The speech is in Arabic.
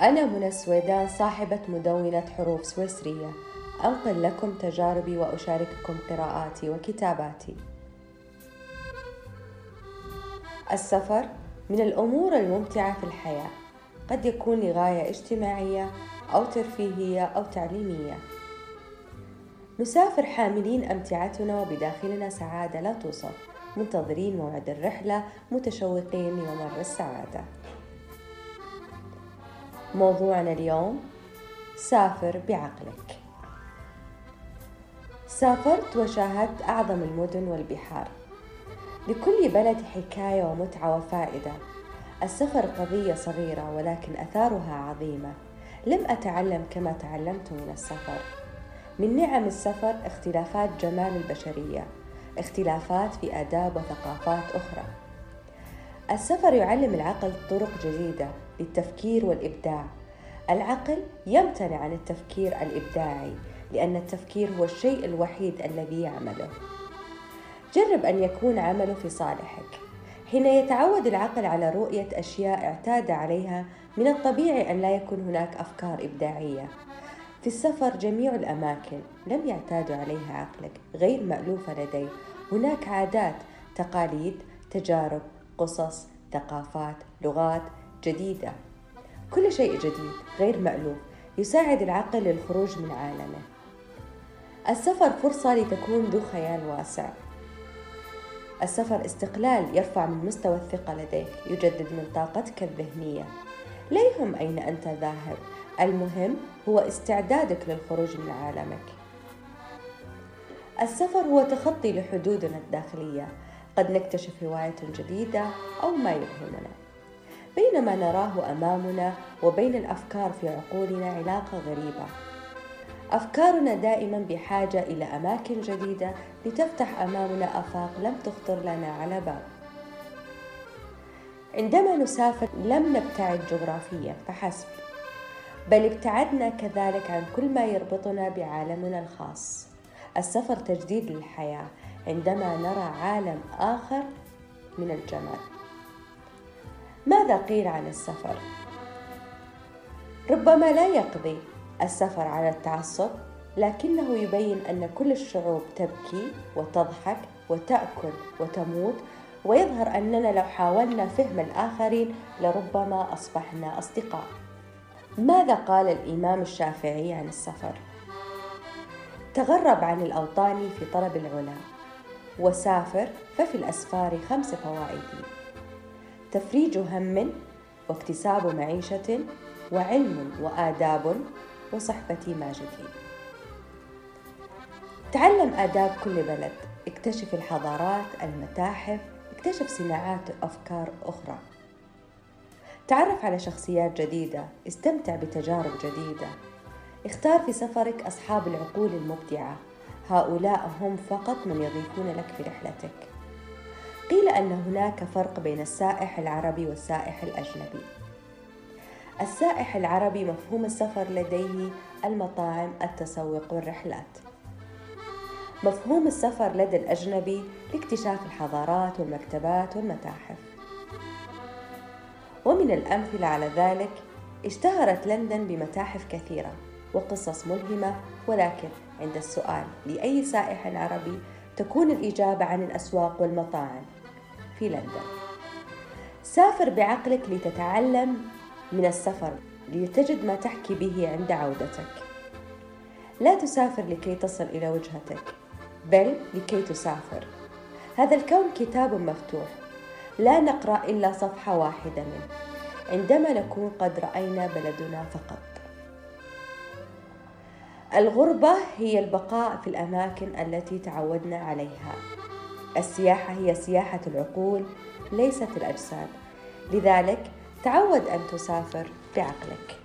أنا منى السويدان صاحبة مدونة حروف سويسرية. أنقل لكم تجاربي وأشارككم قراءاتي وكتاباتي. السفر من الأمور الممتعة في الحياة. قد يكون لغاية اجتماعية أو ترفيهية أو تعليمية. نسافر حاملين أمتعتنا وبداخلنا سعادة لا توصف. منتظرين موعد الرحلة متشوقين لممر السعادة. موضوعنا اليوم سافر بعقلك. سافرت وشاهدت أعظم المدن والبحار. لكل بلد حكاية ومتعة وفائدة. السفر قضية صغيرة ولكن أثارها عظيمة. لم أتعلم كما تعلمت من السفر. من نعم السفر اختلافات جمال البشرية اختلافات في آداب وثقافات أخرى. السفر يعلم العقل طرق جديدة للتفكير والإبداع. العقل يمتنع عن التفكير الإبداعي لأن التفكير هو الشيء الوحيد الذي يعمله. جرب أن يكون عمله في صالحك. حين يتعود العقل على رؤية أشياء اعتاد عليها من الطبيعي أن لا يكون هناك أفكار إبداعية. في السفر جميع الأماكن لم يعتاد عليها عقلك غير مألوفة لديه. هناك عادات تقاليد تجارب قصص ثقافات لغات جديدة. كل شيء جديد غير مألوف يساعد العقل للخروج من عالمه. السفر فرصة لتكون ذو خيال واسع. السفر استقلال يرفع من مستوى الثقة لديك يجدد من طاقتك الذهنية. لا يهم أين أنت ذاهب المهم هو استعدادك للخروج من عالمك. السفر هو تخطي لحدودنا الداخلية قد نكتشف هواية جديدة أو ما يلهمنا بينما نراه أمامنا وبين الأفكار في عقولنا علاقة غريبة. أفكارنا دائما بحاجة إلى أماكن جديدة لتفتح أمامنا آفاق لم تخطر لنا على بال. عندما نسافر لم نبتعد جغرافيا فحسب. بل ابتعدنا كذلك عن كل ما يربطنا بعالمنا الخاص. السفر تجديد للحياة عندما نرى عالم آخر من الجمال ماذا قيل عن السفر؟ ربما لا يقضي السفر على التعصب لكنه يبين أن كل الشعوب تبكي وتضحك وتأكل وتموت ويظهر أننا لو حاولنا فهم الآخرين لربما أصبحنا أصدقاء ماذا قال الإمام الشافعي عن السفر؟ تغرب عن الأوطان في طلب العلا وسافر ففي الأسفار خمس فوائد. تفريج هم واكتساب معيشة وعلم وآداب وصحبة ماجدين تعلم آداب كل بلد. اكتشف الحضارات المتاحف اكتشف صناعات أفكار أخرى. تعرف على شخصيات جديدة. استمتع بتجارب جديدة. اختار في سفرك أصحاب العقول المبدعة. هؤلاء هم فقط من يضيفون لك في رحلتك. قيل أن هناك فرق بين السائح العربي والسائح الأجنبي. السائح العربي مفهوم السفر لديه المطاعم التسوق والرحلات. مفهوم السفر لدى الأجنبي لاكتشاف الحضارات والمكتبات والمتاحف. ومن الأمثلة على ذلك اشتهرت لندن بمتاحف كثيرة وقصص ملهمة ولكن عند السؤال. لأي سائح عربي تكون الإجابة عن الأسواق والمطاعم في لندن. سافر بعقلك لتتعلم من السفر لتجد ما تحكي به عند عودتك. لا تسافر لكي تصل إلى وجهتك بل لكي تسافر. هذا الكون كتاب مفتوح. لا نقرأ إلا صفحة واحدة منه. عندما نكون قد رأينا بلدنا فقط. الغربة هي البقاء في الأماكن التي تعودنا عليها. السياحة هي سياحة العقول ليست الأجساد. لذلك تعود أن تسافر بعقلك.